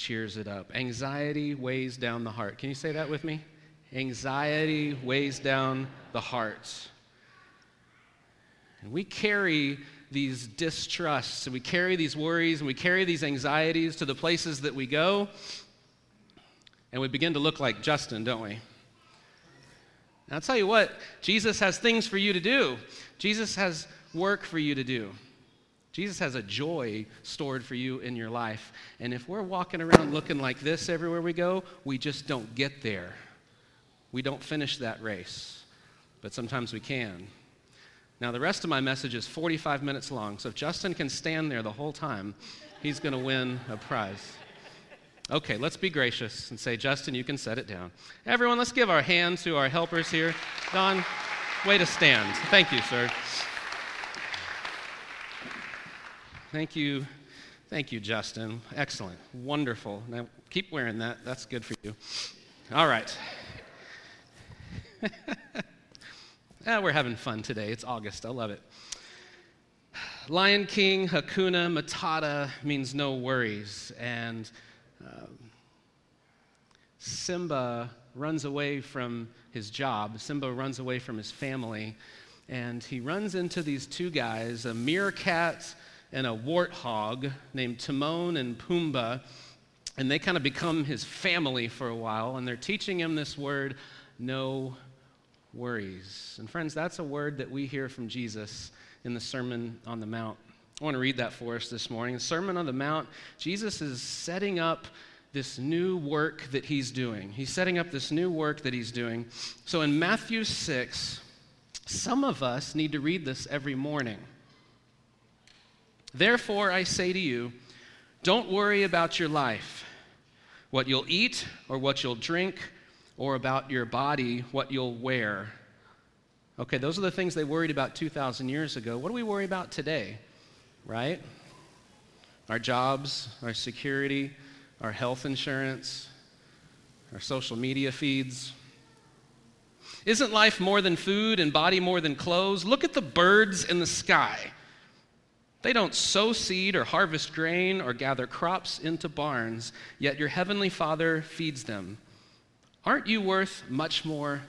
cheers it up. Anxiety weighs down the heart. Can you say that with me? Anxiety weighs down the heart. And we carry these distrusts, and we carry these worries, and we carry these anxieties to the places that we go, and we begin to look like Justin, don't we? And I'll tell you what, Jesus has things for you to do. Jesus has work for you to do. Jesus has a joy stored for you in your life. And if we're walking around looking like this everywhere we go, we just don't get there. We don't finish that race. But sometimes we can. Now, the rest of my message is 45 minutes long, so if Justin can stand there the whole time, he's going to win a prize. Okay, let's be gracious and say, Justin, you can set it down. Everyone, let's give our hand to our helpers here. Don, way to stand. Thank you, sir. Thank you. Thank you, Justin. Excellent. Wonderful. Now, keep wearing that. That's good for you. All right. ah, we're having fun today. It's August. I love it. Lion King, Hakuna Matata means no worries. And um, Simba runs away from his job. Simba runs away from his family. And he runs into these two guys, a meerkat and a warthog named Timon and Pumbaa, and they kind of become his family for a while, and they're teaching him this word, no worries. And friends, that's a word that we hear from Jesus in the Sermon on the Mount. I want to read that for us this morning. The Sermon on the Mount, Jesus is setting up this new work that he's doing. He's setting up this new work that he's doing. So in Matthew 6, some of us need to read this every morning. Therefore, I say to you, don't worry about your life, what you'll eat or what you'll drink, or about your body, what you'll wear. Okay, those are the things they worried about 2,000 years ago. What do we worry about today? Right? Our jobs, our security, our health insurance, our social media feeds. Isn't life more than food and body more than clothes? Look at the birds in the sky. They don't sow seed or harvest grain or gather crops into barns, yet your heavenly Father feeds them. Aren't you worth much more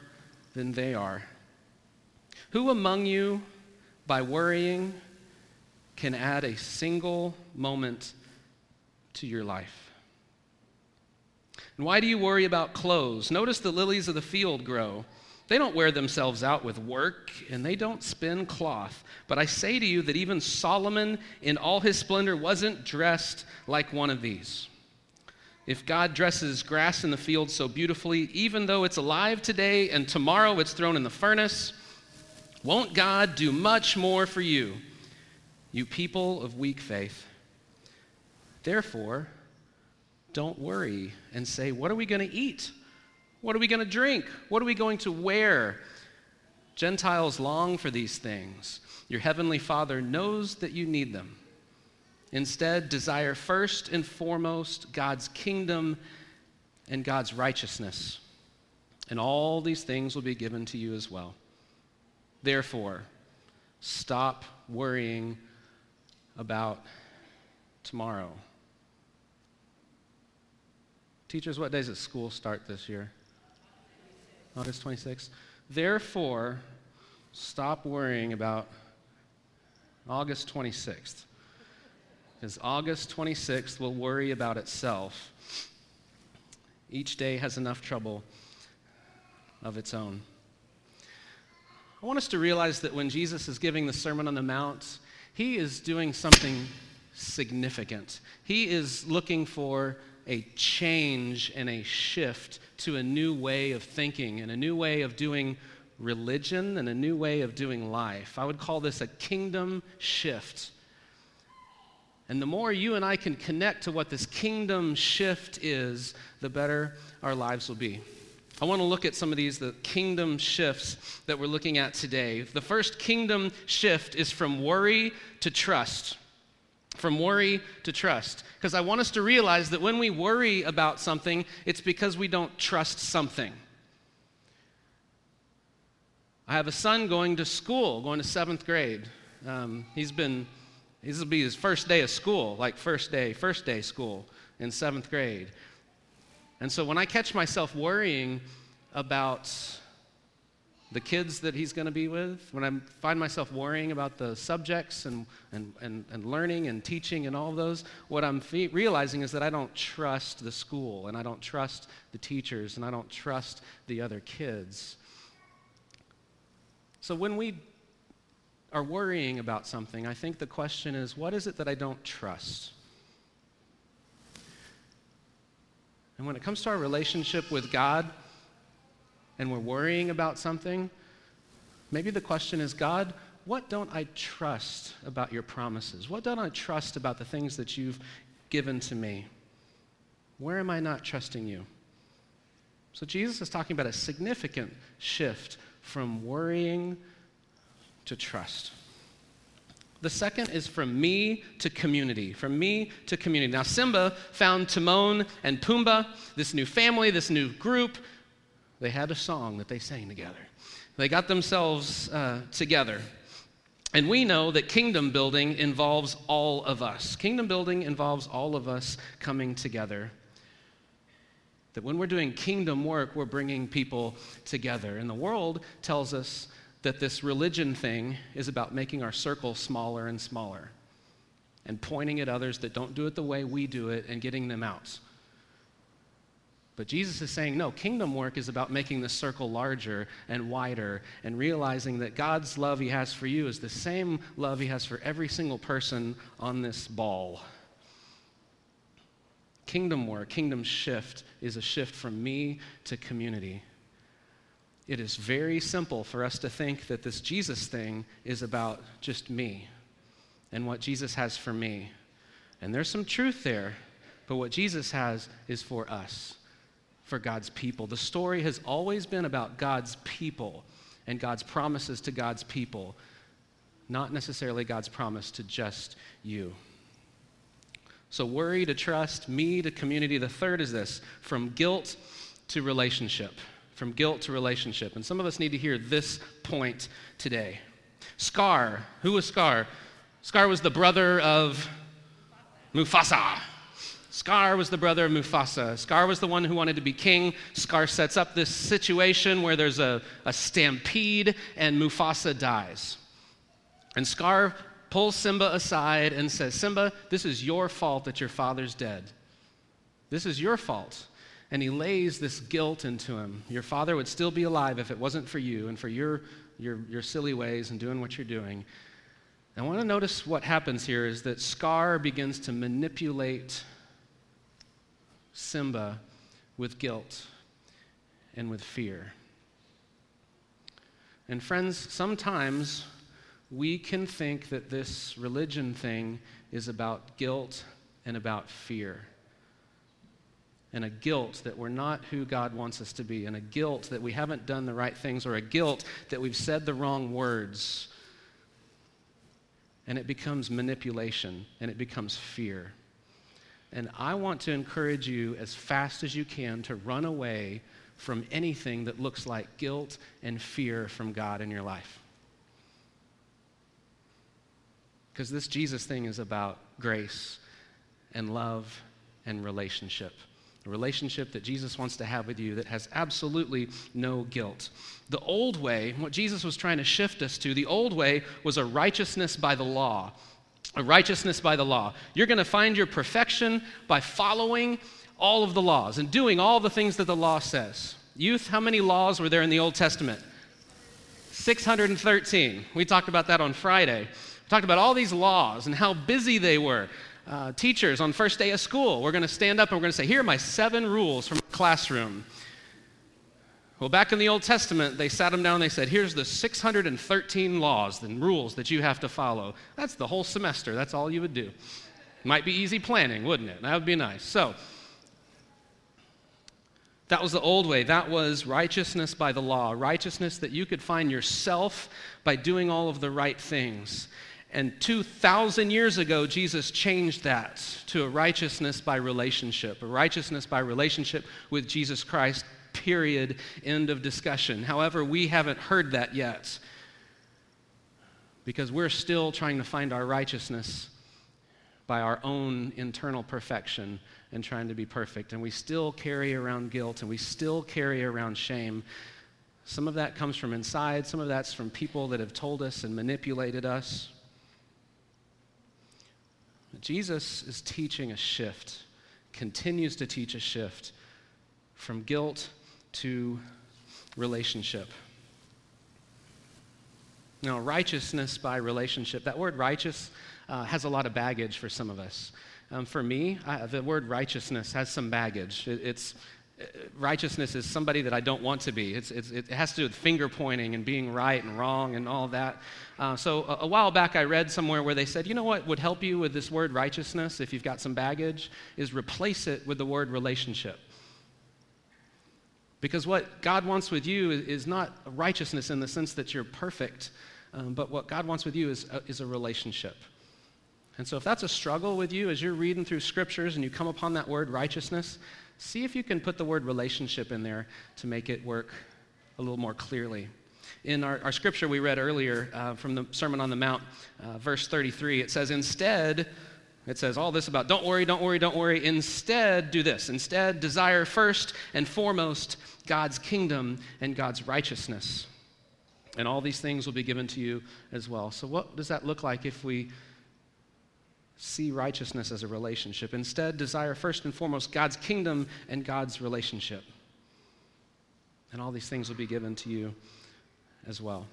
than they are? Who among you, by worrying, can add a single moment to your life? And why do you worry about clothes? Notice the lilies of the field grow. They don't wear themselves out with work, and they don't spin cloth. But I say to you that even Solomon, in all his splendor, wasn't dressed like one of these. If God dresses grass in the field so beautifully, even though it's alive today and tomorrow it's thrown in the furnace, won't God do much more for you, you people of weak faith? Therefore, don't worry and say, What are we going to eat? What are we going to drink? What are we going to wear? Gentiles long for these things. Your heavenly Father knows that you need them. Instead, desire first and foremost God's kingdom and God's righteousness, and all these things will be given to you as well. Therefore, stop worrying about tomorrow. Teachers, what days does school start this year? August 26th. Therefore, stop worrying about August 26th. Because August 26th will worry about itself. Each day has enough trouble of its own. I want us to realize that when Jesus is giving the Sermon on the Mount, he is doing something significant. He is looking for a change and a shift to a new way of thinking and a new way of doing religion and a new way of doing life. I would call this a kingdom shift. And the more you and I can connect to what this kingdom shift is, the better our lives will be. I want to look at some of these, the kingdom shifts that we're looking at today. The first kingdom shift is from worry to trust from worry to trust. Because I want us to realize that when we worry about something, it's because we don't trust something. I have a son going to school, going to seventh grade. Um, he's been, this will be his first day of school, like first day, first day school. in seventh grade. And so when I catch myself worrying about the kids that he's going to be with, when I find myself worrying about the subjects and, and, and, and learning and teaching and all of those, what I'm fe- realizing is that I don't trust the school and I don't trust the teachers and I don't trust the other kids. So when we are worrying about something, I think the question is what is it that I don't trust? And when it comes to our relationship with God, and we're worrying about something, maybe the question is God, what don't I trust about your promises? What don't I trust about the things that you've given to me? Where am I not trusting you? So Jesus is talking about a significant shift from worrying to trust. The second is from me to community. From me to community. Now, Simba found Timon and Pumbaa, this new family, this new group. They had a song that they sang together. They got themselves uh, together. And we know that kingdom building involves all of us. Kingdom building involves all of us coming together. That when we're doing kingdom work, we're bringing people together. And the world tells us that this religion thing is about making our circle smaller and smaller and pointing at others that don't do it the way we do it and getting them out. But Jesus is saying, no, kingdom work is about making the circle larger and wider and realizing that God's love He has for you is the same love He has for every single person on this ball. Kingdom work, kingdom shift is a shift from me to community. It is very simple for us to think that this Jesus thing is about just me and what Jesus has for me. And there's some truth there, but what Jesus has is for us, for God's people. The story has always been about God's people and God's promises to God's people, not necessarily God's promise to just you. So, worry to trust, me to community. The third is this from guilt to relationship from guilt to relationship. And some of us need to hear this point today. Scar, who was Scar? Scar was the brother of Mufasa. Scar was the brother of Mufasa. Scar was the one who wanted to be king. Scar sets up this situation where there's a, a stampede and Mufasa dies. And Scar pulls Simba aside and says, Simba, this is your fault that your father's dead. This is your fault and he lays this guilt into him. Your father would still be alive if it wasn't for you and for your, your, your silly ways and doing what you're doing. I want to notice what happens here is that Scar begins to manipulate Simba with guilt and with fear. And friends, sometimes we can think that this religion thing is about guilt and about fear and a guilt that we're not who God wants us to be, and a guilt that we haven't done the right things, or a guilt that we've said the wrong words. And it becomes manipulation and it becomes fear. And I want to encourage you as fast as you can to run away from anything that looks like guilt and fear from God in your life. Because this Jesus thing is about grace and love and relationship a relationship that Jesus wants to have with you that has absolutely no guilt. The old way, what Jesus was trying to shift us to, the old way was a righteousness by the law. Righteousness by the law. You're going to find your perfection by following all of the laws and doing all the things that the law says. Youth, how many laws were there in the Old Testament? 613. We talked about that on Friday. We talked about all these laws and how busy they were uh, teachers on first day of school. We're going to stand up and we're going to say, Here are my seven rules from the classroom. Well, back in the Old Testament, they sat them down and they said, Here's the 613 laws and rules that you have to follow. That's the whole semester. That's all you would do. Might be easy planning, wouldn't it? That would be nice. So, that was the old way. That was righteousness by the law, righteousness that you could find yourself by doing all of the right things. And 2,000 years ago, Jesus changed that to a righteousness by relationship, a righteousness by relationship with Jesus Christ, period, end of discussion. However, we haven't heard that yet because we're still trying to find our righteousness by our own internal perfection and trying to be perfect, and we still carry around guilt and we still carry around shame. Some of that comes from inside, some of that's from people that have told us and manipulated us. Jesus is teaching a shift, continues to teach a shift from guilt to relationship. Now, righteousness by relationship, that word righteous uh, has a lot of baggage for some of us. Um, for me, I, the word righteousness has some baggage. It, it's, uh, righteousness is somebody that I don't want to be. It's, it's, it has to do with finger pointing and being right and wrong and all that. Uh, so a, a, while back, I read somewhere where they said, you know what would help you with this word righteousness if you've got some baggage is replace it with the word relationship. Because what God wants with you is, not righteousness in the sense that you're perfect, um, but what God wants with you is a, is a relationship. And so, if that's a struggle with you as you're reading through scriptures and you come upon that word righteousness, see if you can put the word relationship in there to make it work a little more clearly. In our, our scripture we read earlier uh, from the Sermon on the Mount, uh, verse 33, it says, Instead, it says all this about don't worry, don't worry, don't worry. Instead, do this. Instead, desire first and foremost God's kingdom and God's righteousness and all these things will be given to you as well. So, what does that look like if we see righteousness as a relationship? Instead, desire first and foremost God's kingdom and God's relationship. And all these things will be given to you as well.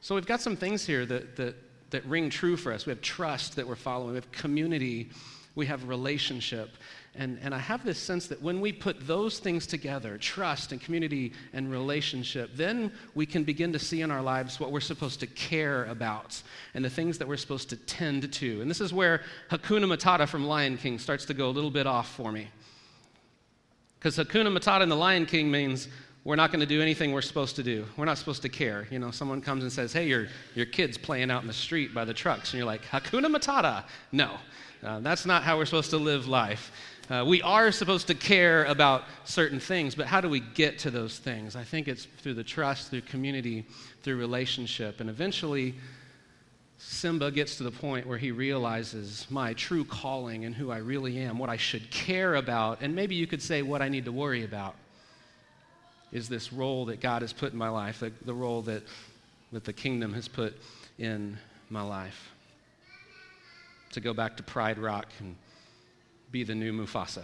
So, we've got some things here that, that, that ring true for us. We have trust that we're following, we have community, we have relationship. And, and I have this sense that when we put those things together, trust and community and relationship, then we can begin to see in our lives what we're supposed to care about and the things that we're supposed to tend to. And this is where Hakuna Matata from Lion King starts to go a little bit off for me. Because Hakuna Matata in the Lion King means we're not going to do anything we're supposed to do. We're not supposed to care. You know, someone comes and says, hey, your, your kid's playing out in the street by the trucks. And you're like, Hakuna Matata. No, uh, that's not how we're supposed to live life. Uh, we are supposed to care about certain things, but how do we get to those things? I think it's through the trust, through community, through relationship. And eventually, Simba gets to the point where he realizes my true calling and who I really am, what I should care about, and maybe you could say what I need to worry about is this role that God has put in my life, the, the role that, that the kingdom has put in my life. To go back to Pride Rock and be the new Mufasa.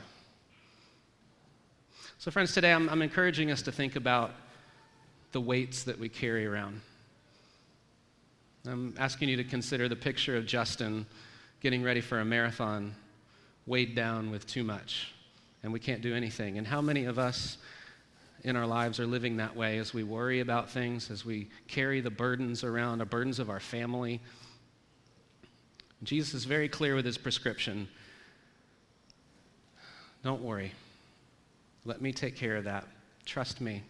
So, friends, today I'm, I'm encouraging us to think about the weights that we carry around. I'm asking you to consider the picture of Justin getting ready for a marathon, weighed down with too much, and we can't do anything. And how many of us in our lives are living that way as we worry about things, as we carry the burdens around, the burdens of our family? Jesus is very clear with his prescription don't worry. Let me take care of that. Trust me.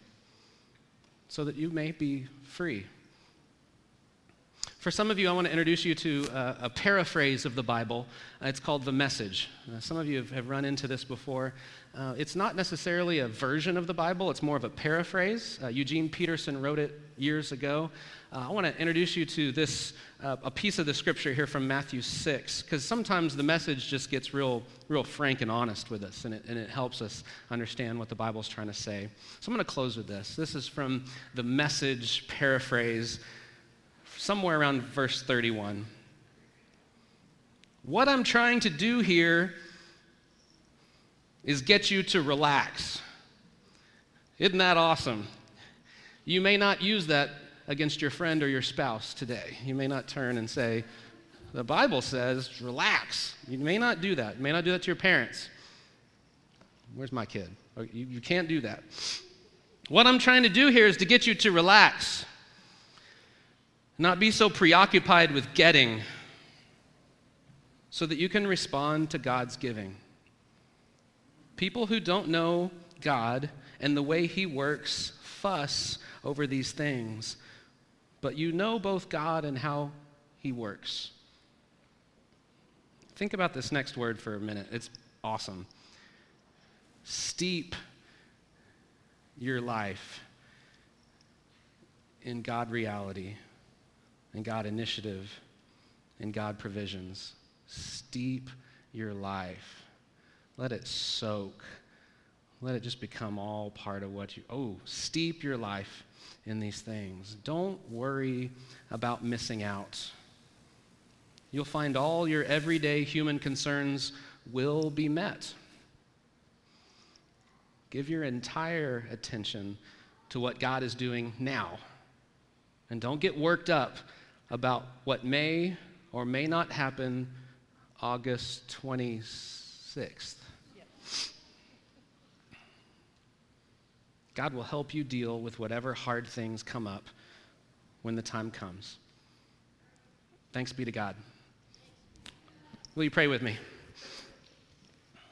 So that you may be free. For some of you, I want to introduce you to a, a paraphrase of the Bible. Uh, it's called The Message. Uh, some of you have, have, run into this before. Uh, it's not necessarily a version of the Bible, it's more of a paraphrase. Uh, Eugene Peterson wrote it years ago. Uh, I want to introduce you to this, uh, a piece of the scripture here from Matthew 6, because sometimes the message just gets real, real frank and honest with us, and it, and it helps us understand what the Bible's trying to say. So I'm going to close with this. This is from the message paraphrase, somewhere around verse 31. What I'm trying to do here is get you to relax. Isn't that awesome? You may not use that against your friend or your spouse today. You may not turn and say, The Bible says, relax. You may not do that. You may not do that to your parents. Where's my kid? Oh, you, you can't do that. What I'm trying to do here is to get you to relax, not be so preoccupied with getting, so that you can respond to God's giving. People who don't know God and the way He works fuss over these things but you know both God and how He works. Think about this next word for a minute. It's awesome. Steep your life in God reality, in God initiative, and God provisions. Steep your life Let it soak. Let it just become all part of what you, oh, steep your life in these things. Don't worry about missing out. You'll find all your everyday human concerns will be met. Give your entire attention to what God is doing now. And don't get worked up about what may or may not happen August 26th. God will help you deal with whatever hard things come up when the time comes. Thanks be to God. Will you pray with me?